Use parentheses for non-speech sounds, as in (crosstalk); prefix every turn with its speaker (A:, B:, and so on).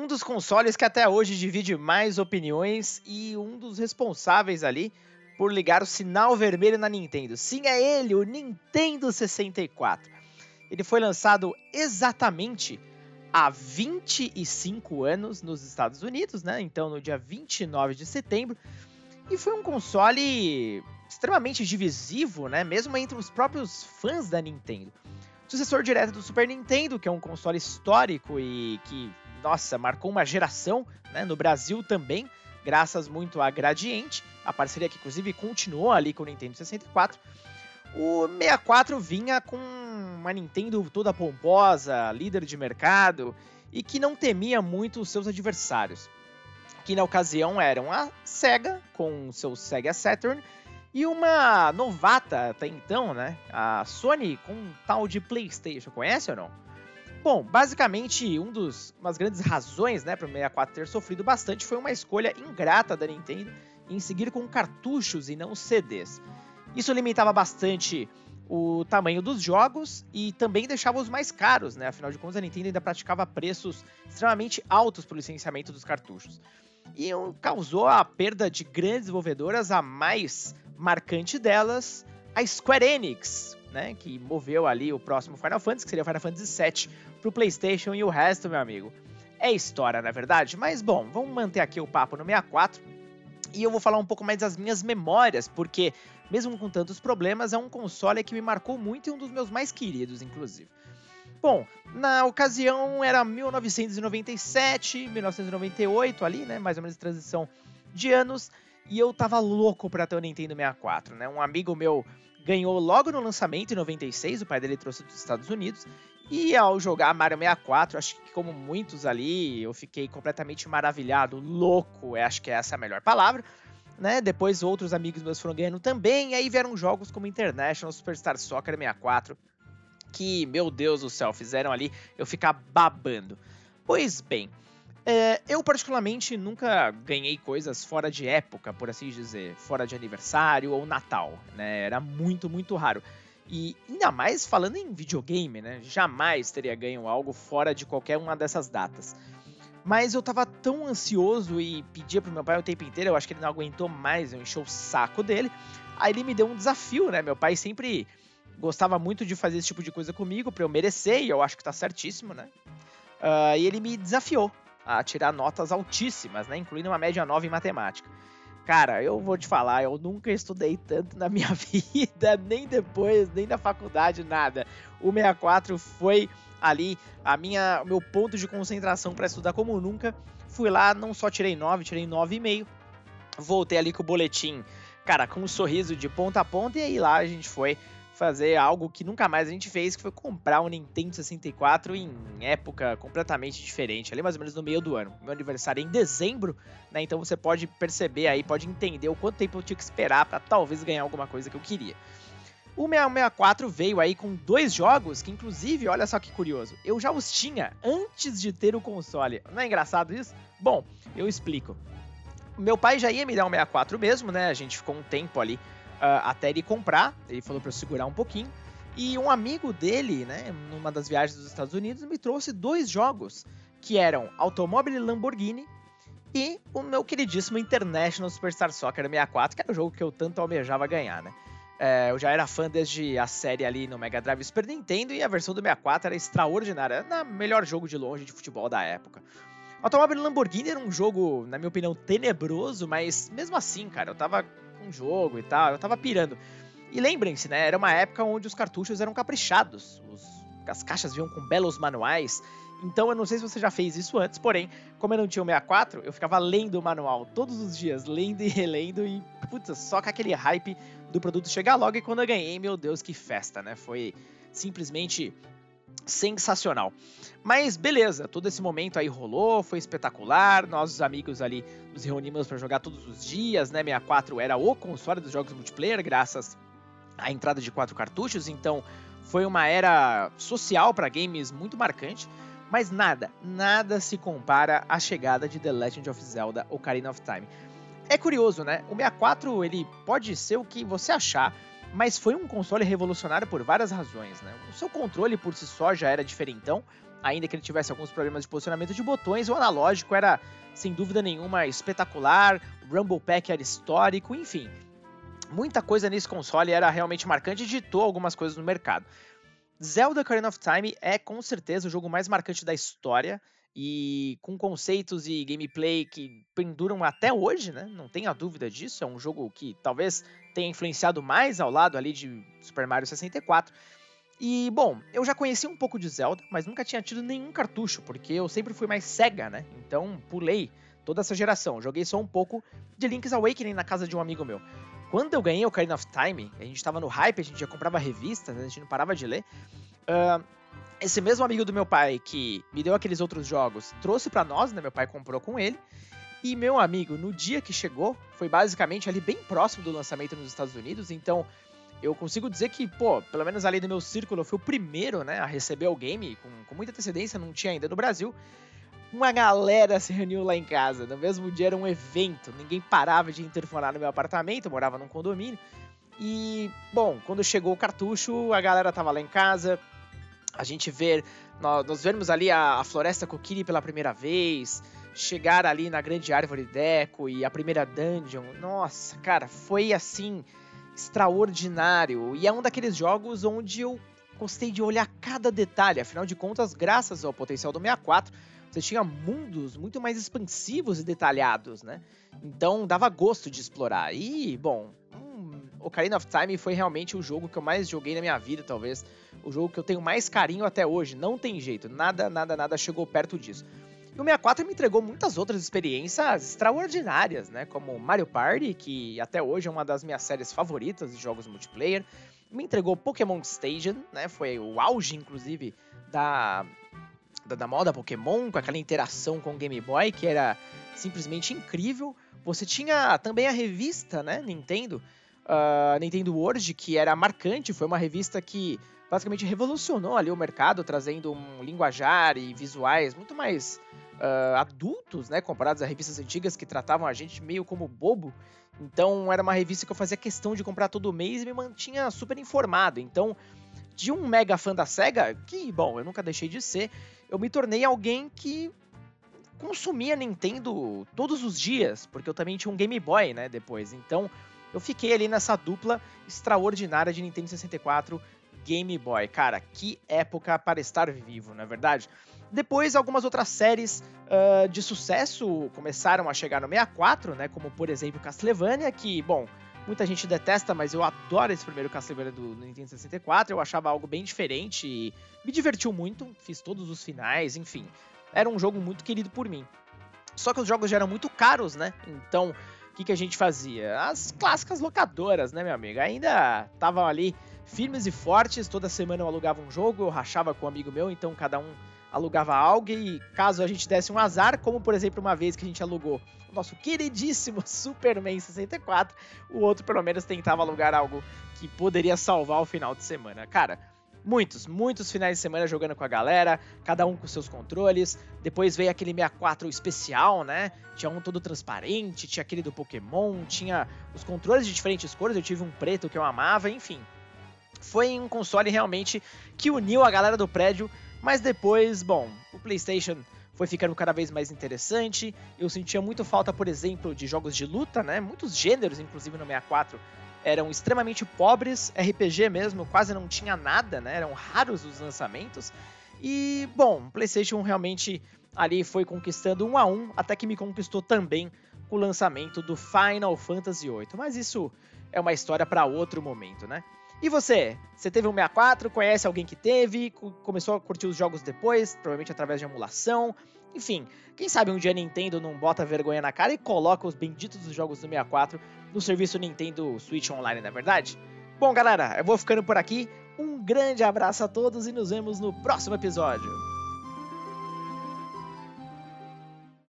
A: Um dos consoles que até hoje divide mais opiniões e um dos responsáveis ali por ligar o sinal vermelho na Nintendo. Sim, é ele, o Nintendo 64. Ele foi lançado exatamente há 25 anos nos Estados Unidos, né? Então, no dia 29 de setembro. E foi um console extremamente divisivo, né? Mesmo entre os próprios fãs da Nintendo. Sucessor direto do Super Nintendo, que é um console histórico e que, nossa, marcou uma geração, né? No Brasil também graças muito a Gradiente, a parceria que inclusive continuou ali com o Nintendo 64. O 64 vinha com uma Nintendo toda pomposa, líder de mercado e que não temia muito os seus adversários. Que na ocasião eram a Sega com seu Sega Saturn e uma novata até então, né? A Sony com um tal de PlayStation. Conhece ou não? Bom, basicamente, um dos, umas grandes razões né, para o 64 ter sofrido bastante foi uma escolha ingrata da Nintendo em seguir com cartuchos e não CDs. Isso limitava bastante o tamanho dos jogos e também deixava os mais caros, né? Afinal de contas, a Nintendo ainda praticava preços extremamente altos para o licenciamento dos cartuchos. E causou a perda de grandes desenvolvedoras, a mais marcante delas, a Square Enix, né, que moveu ali o próximo Final Fantasy, que seria o Final Fantasy VII, pro PlayStation e o resto, meu amigo. É história, na verdade, mas bom, vamos manter aqui o papo no 64 e eu vou falar um pouco mais das minhas memórias, porque mesmo com tantos problemas, é um console que me marcou muito e um dos meus mais queridos, inclusive. Bom, na ocasião era 1997, 1998 ali, né, mais ou menos transição de anos, e eu tava louco para ter o Nintendo 64, né? Um amigo meu ganhou logo no lançamento em 96, o pai dele trouxe dos Estados Unidos. E ao jogar Mario 64, acho que como muitos ali, eu fiquei completamente maravilhado, louco, acho que essa é a melhor palavra. Né? Depois outros amigos meus foram ganhando também, e aí vieram jogos como International Superstar Soccer 64, que, meu Deus do céu, fizeram ali eu ficar babando. Pois bem, é, eu, particularmente, nunca ganhei coisas fora de época, por assim dizer, fora de aniversário ou Natal, né? Era muito, muito raro. E ainda mais falando em videogame, né? Jamais teria ganho algo fora de qualquer uma dessas datas. Mas eu tava tão ansioso e pedia pro meu pai o tempo inteiro, eu acho que ele não aguentou mais, eu enchi o saco dele. Aí ele me deu um desafio, né? Meu pai sempre gostava muito de fazer esse tipo de coisa comigo para eu merecer, e eu acho que tá certíssimo, né? Uh, e ele me desafiou a tirar notas altíssimas, né? Incluindo uma média 9 em matemática. Cara, eu vou te falar, eu nunca estudei tanto na minha (laughs) vida, nem depois, nem na faculdade, nada. O 64 foi ali a minha, o meu ponto de concentração para estudar como nunca. Fui lá, não só tirei 9, tirei 9,5. Voltei ali com o boletim, cara, com um sorriso de ponta a ponta, e aí lá a gente foi fazer algo que nunca mais a gente fez, que foi comprar um Nintendo 64 em época completamente diferente, ali mais ou menos no meio do ano. Meu aniversário é em dezembro, né? Então você pode perceber aí, pode entender o quanto tempo eu tinha que esperar para talvez ganhar alguma coisa que eu queria. O 64 veio aí com dois jogos que, inclusive, olha só que curioso, eu já os tinha antes de ter o console. Não é engraçado isso? Bom, eu explico. Meu pai já ia me dar um 64 mesmo, né? A gente ficou um tempo ali até ele comprar. Ele falou para eu segurar um pouquinho. E um amigo dele, né, numa das viagens dos Estados Unidos, me trouxe dois jogos que eram Automóvel Lamborghini e o meu queridíssimo International Superstar Soccer 64, que era o jogo que eu tanto almejava ganhar, né? É, eu já era fã desde a série ali no Mega Drive Super Nintendo e a versão do 64 era extraordinária, era o melhor jogo de longe de futebol da época. Automóvel Lamborghini era um jogo, na minha opinião, tenebroso, mas mesmo assim, cara, eu tava com jogo e tal, eu tava pirando. E lembrem-se, né, era uma época onde os cartuchos eram caprichados, os, as caixas vinham com belos manuais, então eu não sei se você já fez isso antes, porém, como eu não tinha o 64, eu ficava lendo o manual todos os dias, lendo e relendo, e putz, só com aquele hype do produto chegar logo, e quando eu ganhei, meu Deus, que festa, né? Foi simplesmente sensacional. Mas beleza, todo esse momento aí rolou, foi espetacular. Nós, os amigos ali, nos reunimos para jogar todos os dias, né? 64 era o console dos jogos multiplayer, graças à entrada de quatro cartuchos, então foi uma era social para games muito marcante. Mas nada, nada se compara à chegada de The Legend of Zelda Ocarina of Time. É curioso, né? O 64 ele pode ser o que você achar, mas foi um console revolucionário por várias razões, né? O seu controle por si só já era diferentão, ainda que ele tivesse alguns problemas de posicionamento de botões, o analógico era, sem dúvida nenhuma, espetacular, o Rumble Pack era histórico, enfim. Muita coisa nesse console era realmente marcante e ditou algumas coisas no mercado. Zelda Ocarina of Time é com certeza o jogo mais marcante da história e com conceitos e gameplay que penduram até hoje, né? Não tenha dúvida disso. É um jogo que talvez tenha influenciado mais ao lado ali de Super Mario 64. E, bom, eu já conheci um pouco de Zelda, mas nunca tinha tido nenhum cartucho, porque eu sempre fui mais cega, né? Então pulei toda essa geração. Joguei só um pouco de Link's Awakening na casa de um amigo meu. Quando eu ganhei o Ocarina of Time, a gente tava no hype, a gente já comprava revistas, a gente não parava de ler. Uh, esse mesmo amigo do meu pai que me deu aqueles outros jogos trouxe para nós, né? Meu pai comprou com ele. E meu amigo, no dia que chegou, foi basicamente ali bem próximo do lançamento nos Estados Unidos, então eu consigo dizer que, pô, pelo menos ali no meu círculo, eu fui o primeiro, né, a receber o game com, com muita antecedência, não tinha ainda no Brasil. Uma galera se reuniu lá em casa. No mesmo dia era um evento, ninguém parava de interfonar no meu apartamento, eu morava num condomínio. E, bom, quando chegou o cartucho, a galera tava lá em casa. A gente vê, nós, nós vemos ali a, a floresta Kokiri pela primeira vez, chegar ali na grande árvore Deco e a primeira dungeon. Nossa, cara, foi assim extraordinário. E é um daqueles jogos onde eu gostei de olhar cada detalhe. Afinal de contas, graças ao potencial do 64, você tinha mundos muito mais expansivos e detalhados, né? Então dava gosto de explorar. E, bom, Ocarina of Time foi realmente o jogo que eu mais joguei na minha vida, talvez. O jogo que eu tenho mais carinho até hoje. Não tem jeito, nada, nada, nada chegou perto disso. E o 64 me entregou muitas outras experiências extraordinárias, né? Como Mario Party, que até hoje é uma das minhas séries favoritas de jogos multiplayer. Me entregou Pokémon Station, né? Foi o auge, inclusive, da, da, da moda Pokémon, com aquela interação com o Game Boy, que era simplesmente incrível. Você tinha também a revista, né? Nintendo. Uh, Nintendo World, que era marcante, foi uma revista que basicamente revolucionou ali o mercado, trazendo um linguajar e visuais muito mais uh, adultos, né, comparados a revistas antigas que tratavam a gente meio como bobo. Então era uma revista que eu fazia questão de comprar todo mês e me mantinha super informado. Então, de um mega fã da SEGA, que, bom, eu nunca deixei de ser, eu me tornei alguém que consumia Nintendo todos os dias, porque eu também tinha um Game Boy, né, depois. Então, eu fiquei ali nessa dupla extraordinária de Nintendo 64 Game Boy. Cara, que época para estar vivo, não é verdade? Depois, algumas outras séries uh, de sucesso começaram a chegar no 64, né? Como, por exemplo, Castlevania, que, bom, muita gente detesta, mas eu adoro esse primeiro Castlevania do, do Nintendo 64. Eu achava algo bem diferente e me divertiu muito. Fiz todos os finais, enfim. Era um jogo muito querido por mim. Só que os jogos já eram muito caros, né? Então, o que, que a gente fazia? As clássicas locadoras, né, meu amigo? Ainda estavam ali firmes e fortes. Toda semana eu alugava um jogo, eu rachava com um amigo meu, então cada um alugava algo e caso a gente desse um azar, como por exemplo uma vez que a gente alugou o nosso queridíssimo (laughs) Superman 64, o outro pelo menos tentava alugar algo que poderia salvar o final de semana. Cara, muitos, muitos finais de semana jogando com a galera, cada um com seus controles. Depois veio aquele 64 especial, né? Tinha um todo transparente, tinha aquele do Pokémon, tinha os controles de diferentes cores. Eu tive um preto que eu amava, enfim. Foi um console realmente que uniu a galera do prédio mas depois, bom, o PlayStation foi ficando cada vez mais interessante. Eu sentia muito falta, por exemplo, de jogos de luta, né? Muitos gêneros, inclusive no 64, eram extremamente pobres, RPG mesmo, quase não tinha nada, né? Eram raros os lançamentos. E, bom, o PlayStation realmente ali foi conquistando um a um, até que me conquistou também com o lançamento do Final Fantasy VIII. Mas isso é uma história para outro momento, né? E você? Você teve um 64? Conhece alguém que teve? Começou a curtir os jogos depois, provavelmente através de emulação? Enfim, quem sabe um dia a Nintendo não bota vergonha na cara e coloca os benditos dos jogos do 64 no serviço Nintendo Switch Online, não é verdade? Bom, galera, eu vou ficando por aqui. Um grande abraço a todos e nos vemos no próximo episódio.